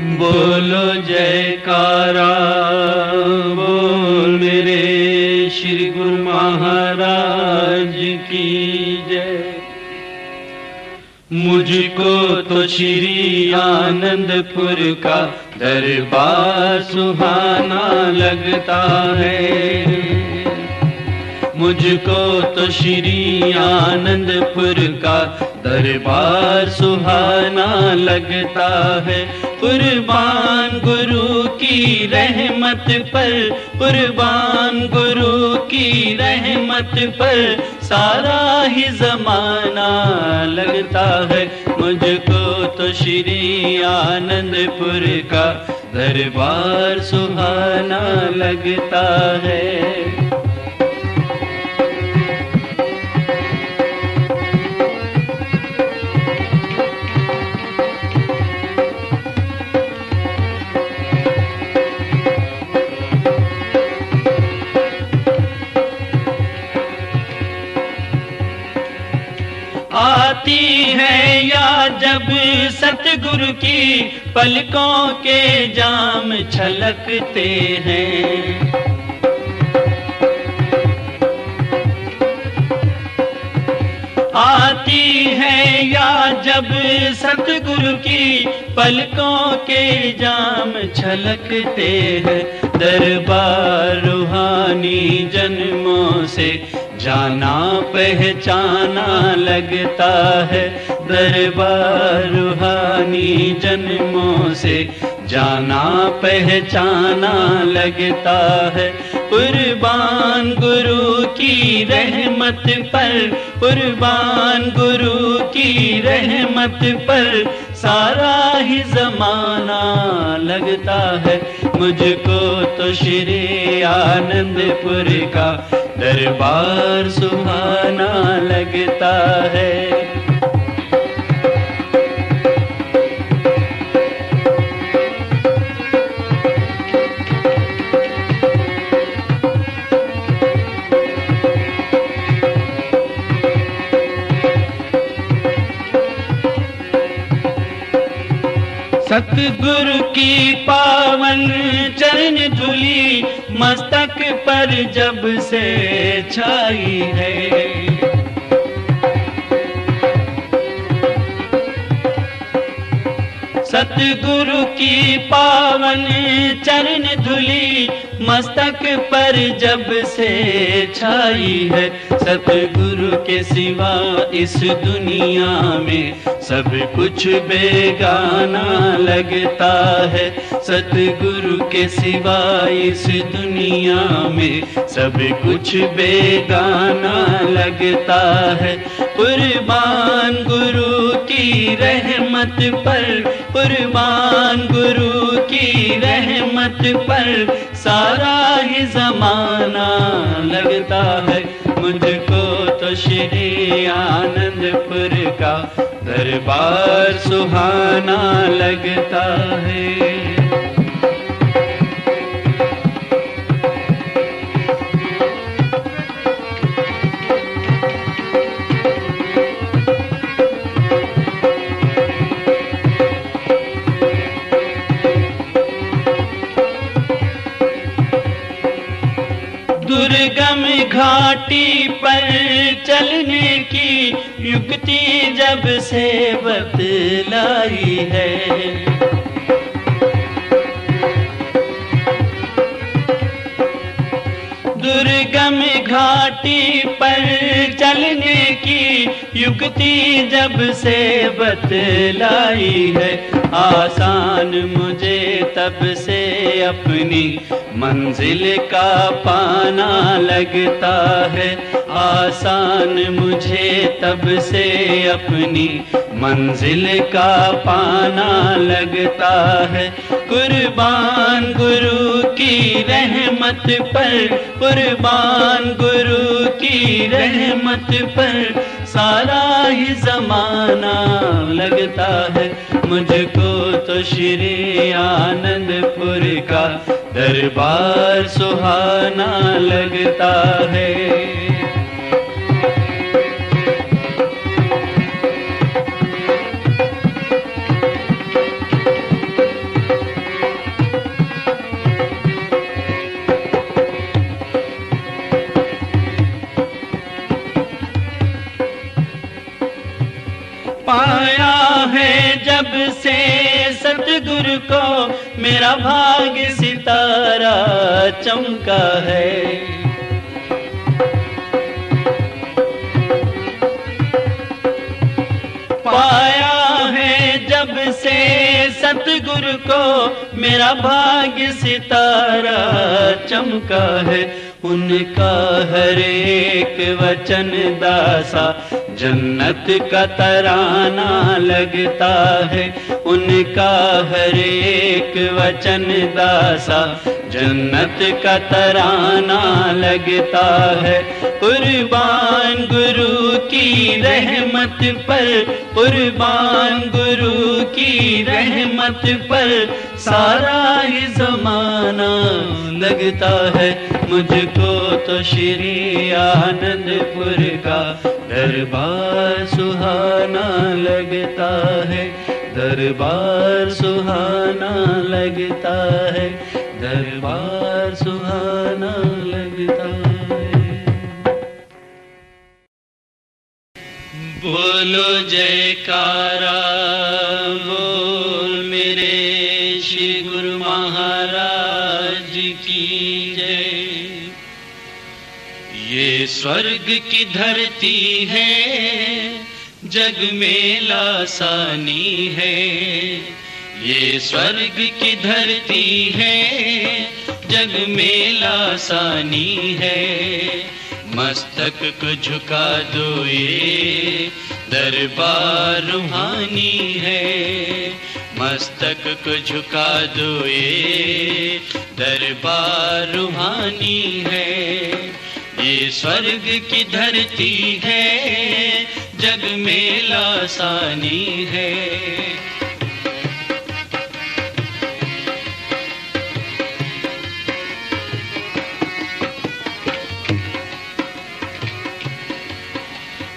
बोलो जयकारा, बोल मेरे श्री गुरु महाराज की जय। मुझको तो श्री आनंदपुर का दरबार सुहाना लगता है। मुझको तो श्री आनंदपुर का दरबार सुहाना लगता है। कुर्बान गुरु की रहमत पर, कुर्बान गुरु की रहमत पर सारा ही जमाना लगता है। मुझको तो श्री आनंदपुर का दरबार सुहाना लगता है। जब सतगुरु की पलकों के जाम छलकते हैं। आती है या जब सतगुरु की पलकों के जाम छलकते हैं, दरबार रूहानी जन्मों से जाना पहचाना लगता है। दरबार रूहानी जन्मों से जाना, पहचाना लगता है। कुर्बान गुरु की रहमत पर, कुर्बान गुरु की रहमत पर सारा ही जमाना लगता है। मुझको तो श्री आनंदपुर का दरबार सुहाना लगता है। सतगुरु की पावन चरण धुली मस्तक पर जब से छाई है। सतगुरु की पावन चरण धुली मस्तक पर जब से छाई है, सतगुरु के सिवा इस दुनिया में सब कुछ बेगाना लगता है। सतगुरु के सिवा इस दुनिया में सब कुछ बेगाना लगता है। कुर्बान गुरु की रहमत पर, कुर्बान गुरु की रहमत पर सारा ही जमाना लगता है। मुझको तो श्री आनंदपुर का दरबार सुहाना लगता है। बतलाई है। दुर्गम घाटी पर चलने की युक्ति जब से बतलाई है आसान मुझे तब से अपनी मंजिल का पाना लगता है। आसान मुझे तब से अपनी मंजिल का पाना लगता है। कुर्बान गुरु की रहमत पर, कुर्बान गुरु की रहमत पर सारा ही जमाना लगता है। मुझको तो श्री आनंदपुर का दरबार सुहाना लगता है। से सतगुरु को मेरा भाग सितारा चमका है। पाया है जब से सतगुरु को मेरा भाग्य सितारा चमका है। उनका हर एक वचन दासा जन्नत का तराना लगता है। उनका हर एक वचन दासा। जन्नत का तराना लगता है। कुर्बान गुरु की रहमत पर, कुर्बान गुरु की रहमत पर सारा ही जमाना लगता है। मुझको तो श्री आनंदपुर का दरबार सुहाना लगता है। दरबार सुहाना लगता है, दरबार सुहाना लगता है। बोलो जयकारा, बोल मेरे श्री गुरु महाराज की जय। ये स्वर्ग की धरती है जग में लासानी है। ये स्वर्ग की धरती है, जग में लासानी है। मस्तक को झुका दो ये दरबार रूहानी है। मस्तक को झुका दो ये दरबार रूहानी है। ये स्वर्ग की धरती है जग में लासानी है।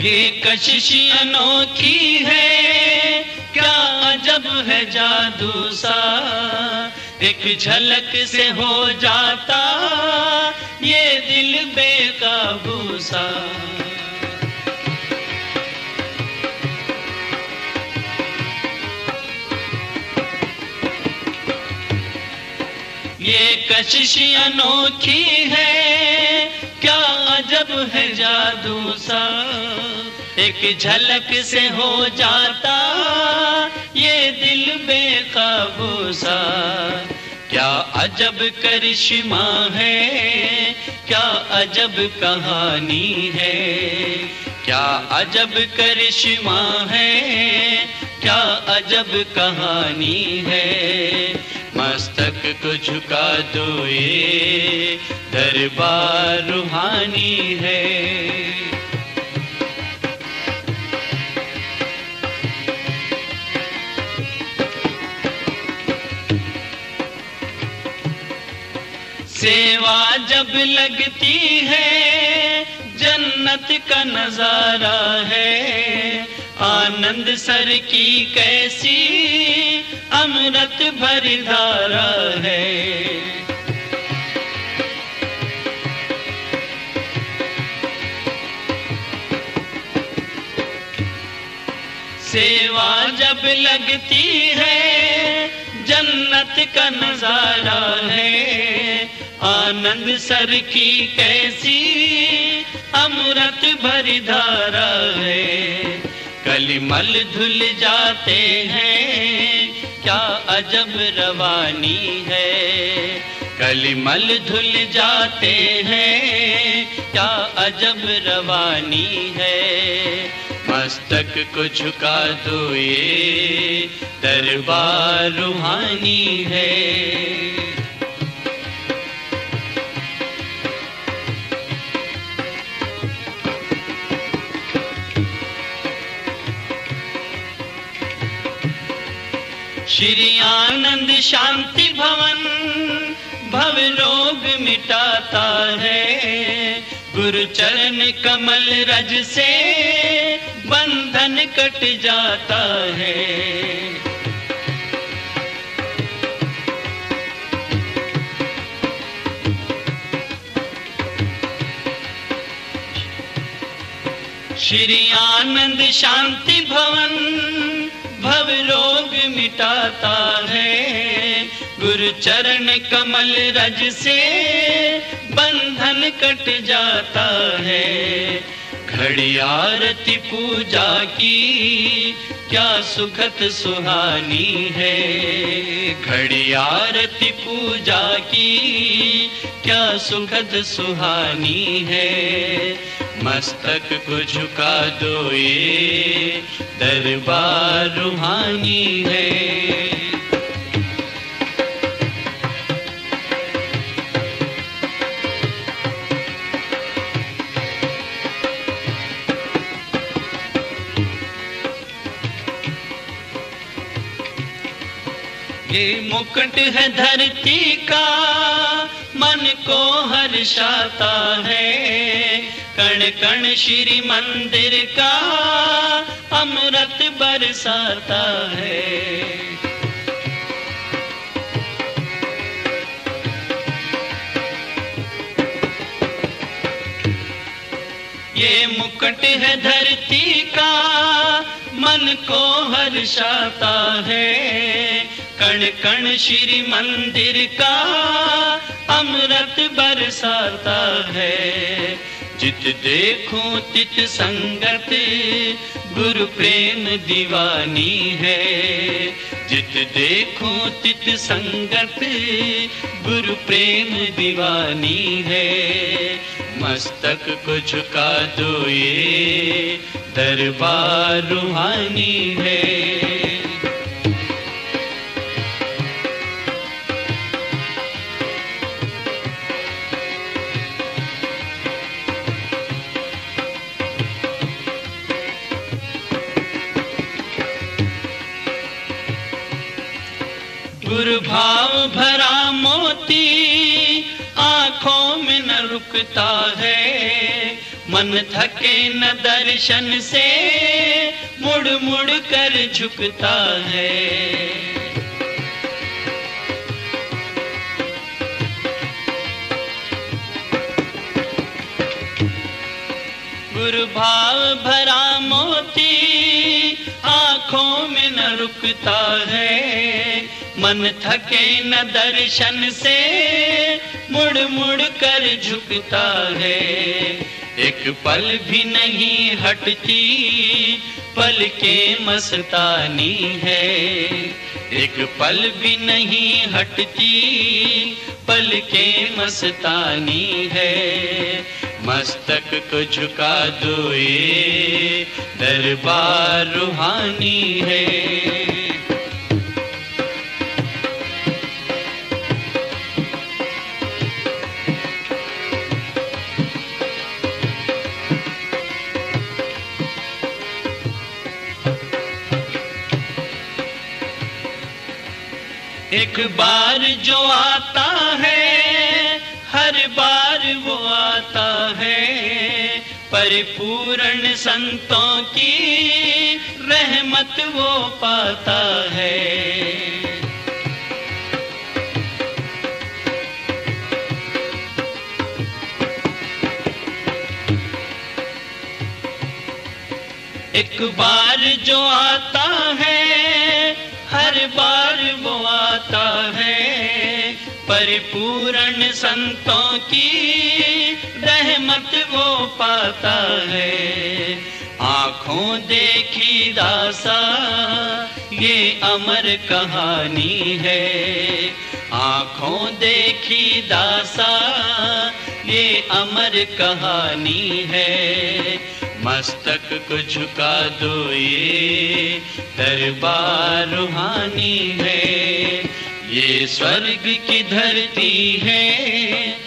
ये कशिश अनोखी है, क्या अजब है जादू सा। एक झलक से हो जाता, ये दिल बेकाबू सा। कशिश अनोखी है। क्या अजब है जादू सा। एक झलक से हो जाता ये दिल बेकाबू सा। क्या अजब करिश्मा है, क्या अजब कहानी है। क्या अजब करिश्मा है, क्या अजब कहानी है। मस्तक को झुका दो ये दरबार रूहानी है। सेवा जब लगती है, जन्नत का नज़ारा है। आनंद सर की कैसी अमृत भरी धारा है। सेवा जब लगती है, जन्नत का नज़ारा है। आनंद सर की कैसी अमृत भरी धारा है। कलिमल धुल जाते हैं अजब रवानी है। कलिमल धुल जाते हैं, क्या अजब रवानी है। मस्तक को झुका दो ये दरबार रूहानी है। श्री आनंद शांति भवन, भव रोग मिटाता है। गुरु चरण कमल रज से बंधन कट जाता है। श्री आनंद शांति भवन भव रोग मिटाता है। गुरु चरण कमल रज से बंधन कट जाता है। घड़ी आरती पूजा की, क्या सुखद सुहानी है। घड़ी आरती पूजा की, क्या सुखद सुहानी है। मस्तक को झुका दो ये दरबार रूहानी है। ये मुकुट है धरती का, मन को हर्षाता है। कण कण श्री मंदिर का अमृत बरसाता है। ये मुकुट है धरती का, मन को हर्षाता है। कण कण श्री मंदिर का अमृत बरसाता है। जित देखो तित संगत, गुरु प्रेम दीवानी है। जित देखो तित संगत, गुरु प्रेम दीवानी है। मस्तक को झुका दो ये दरबार रूहानी है। गुरु भाव भरा मोती आँखों में न रुकता है। मन थके न दर्शन से मुड़ मुड़ कर झुकता है। भाव भरा मोती आँखों में न रुकता है। मन थके न दर्शन से मुड़ मुड़ कर झुकता है। एक पल भी नहीं हटती, पल के मस्तानी है। एक पल भी नहीं हटती, पल के मस्तानी है। मस्तक को झुका दो ये दरबार रूहानी है। बार जो आता है, हर बार वो आता है। परिपूर्ण संतों की रहमत वो पाता है। एक बार जो आता है हर बार वो आता है। परिपूर्ण संतों की रहमत वो पाता है। आँखों देखी दासा, ये अमर कहानी है। आँखों देखी दासा, ये अमर कहानी है। मस्तक को झुका दो ये दरबार रूहानी है। ये स्वर्ग की धरती है,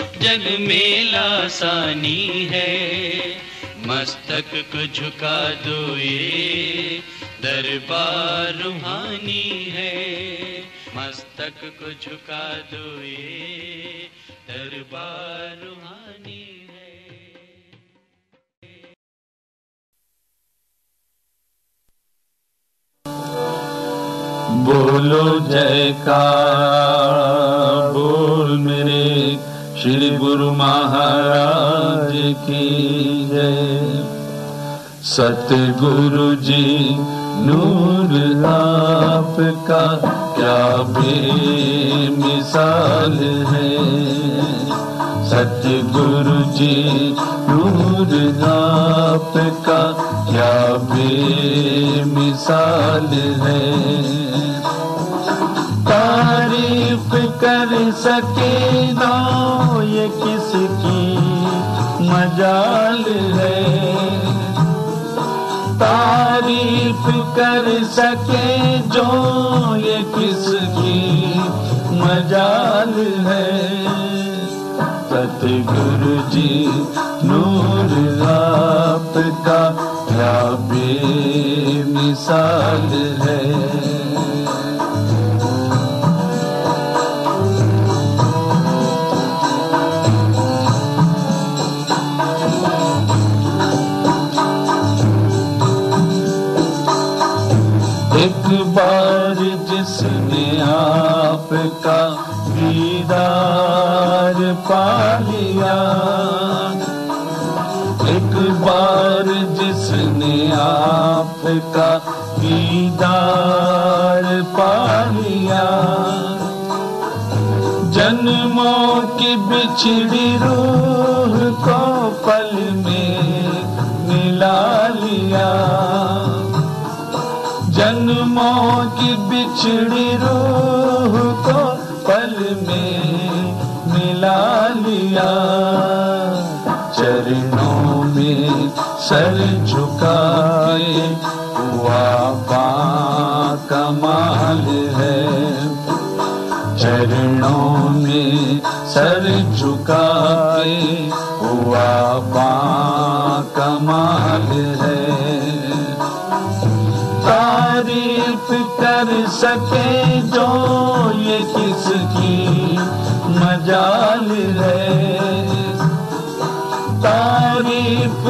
जग में लासानी है। मस्तक को झुका दो ये दरबार रूहानी है। मस्तक को झुका दो ये दरबार रूहानी बोलो जयकार, बोल मेरे श्री गुरु महाराज की जय। सतगुरु जी, नूर आप क्या बेमिसाल है? सतगुरु जी, नूर आपका क्या बेमिसाल है। तारीफ़ कर सके ना ये किसकी मजाल है। तारीफ़ कर सके जो ये किसकी मजाल है। सतगुरु जी नूर आपका क्या बेमिसाल है। आपका दीदार पा जन्मों की बिछड़ी रूह को पल में मिला लिया। जन्मों की बिछड़ी रूह को पल में मिला लिया। सर झुकाए, हुआ कमाल है। चरणों में सर झुकाए बा कमाल है। तारीफ़ कर सके जो ये किसकी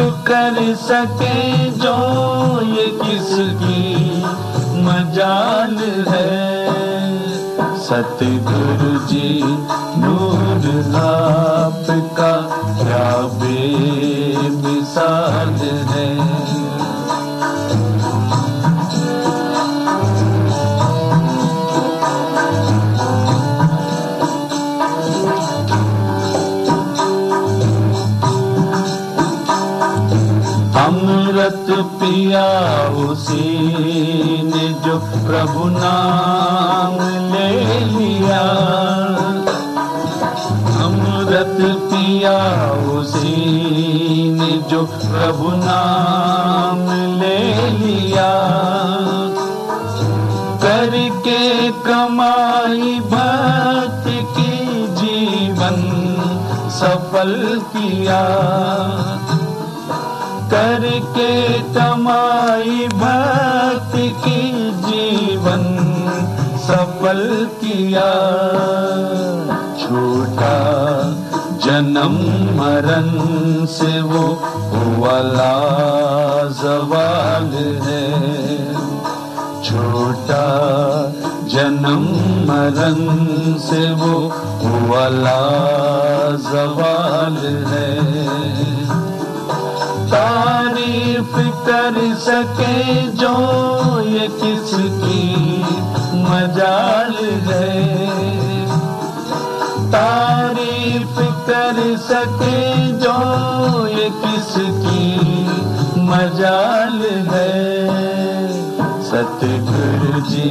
कर सके जो ये किसकी मजाल है। सतगुरु जी नूर आपका क्या बेमिसाल है। पिया उसी ने जो प्रभु नाम ले लिया। अमृत पिया उसी ने जो प्रभु नाम ले लिया। करके कमाई भक्त की जीवन सफल किया। करके कमाई भक्ति की जीवन सफल किया। छोटा जन्म मरण से वो वाला सवाल है। छोटा जन्म मरण से वो वाला सवाल है। कर सके जो ये किसकी मजाल है। तारीफ़ कर सके जो ये किसकी मजाल है। सतगुरु जी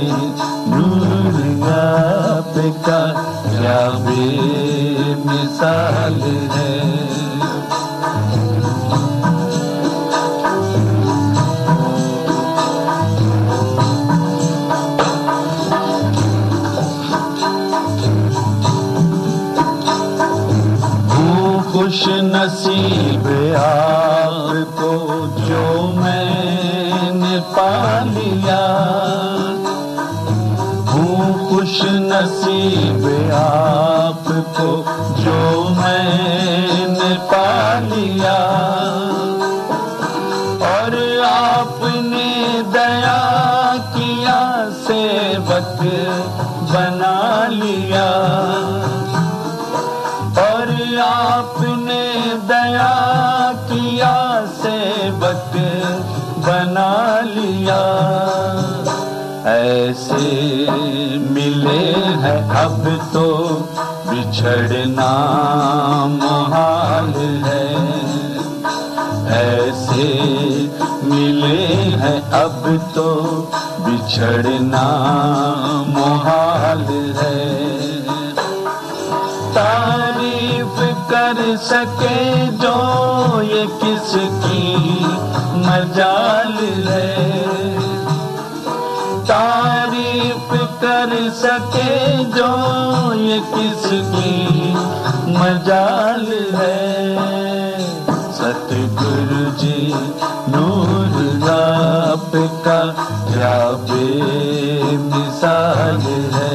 नूर आपका क्या बेमिसाल है। नसीब आपको जो मैंने पा लिया हूँ खुश नसीब आपको सेवक बना लिया। ऐसे मिले हैं अब तो बिछड़ना महाल है। ऐसे मिले हैं अब तो बिछड़ना मुहाल है। तारीफ़ कर सके जो ये किसकी मजाल है। तारीफ़ कर सके जो ये किसकी मजाल है। सतगुरु जी, नूर आपका क्या बेमिसाल है।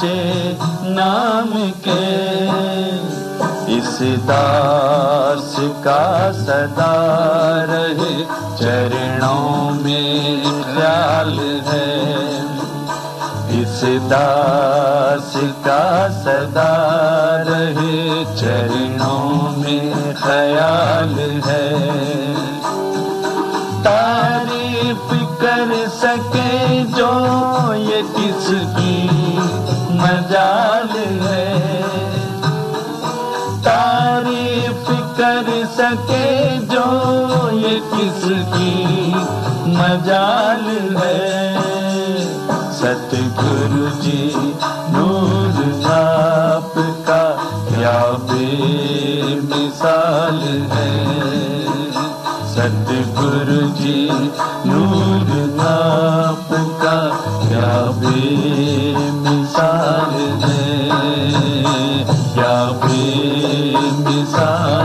सच्चे नाम के इस दास का सदा रहे, चरणों में ख्याल है। इस दास का सदा रहे, चरणों में ख्याल है। तारीफ़ कर सके जो ये किसकी मजाल है। तारीफ़ कर सके जो ये किसकी मजाल है। सतगुरु जी, नूर आपका क्या बेमिसाल है। सतगुरु जी, नूर आपका बेमिसाल है क्या बेमिसाल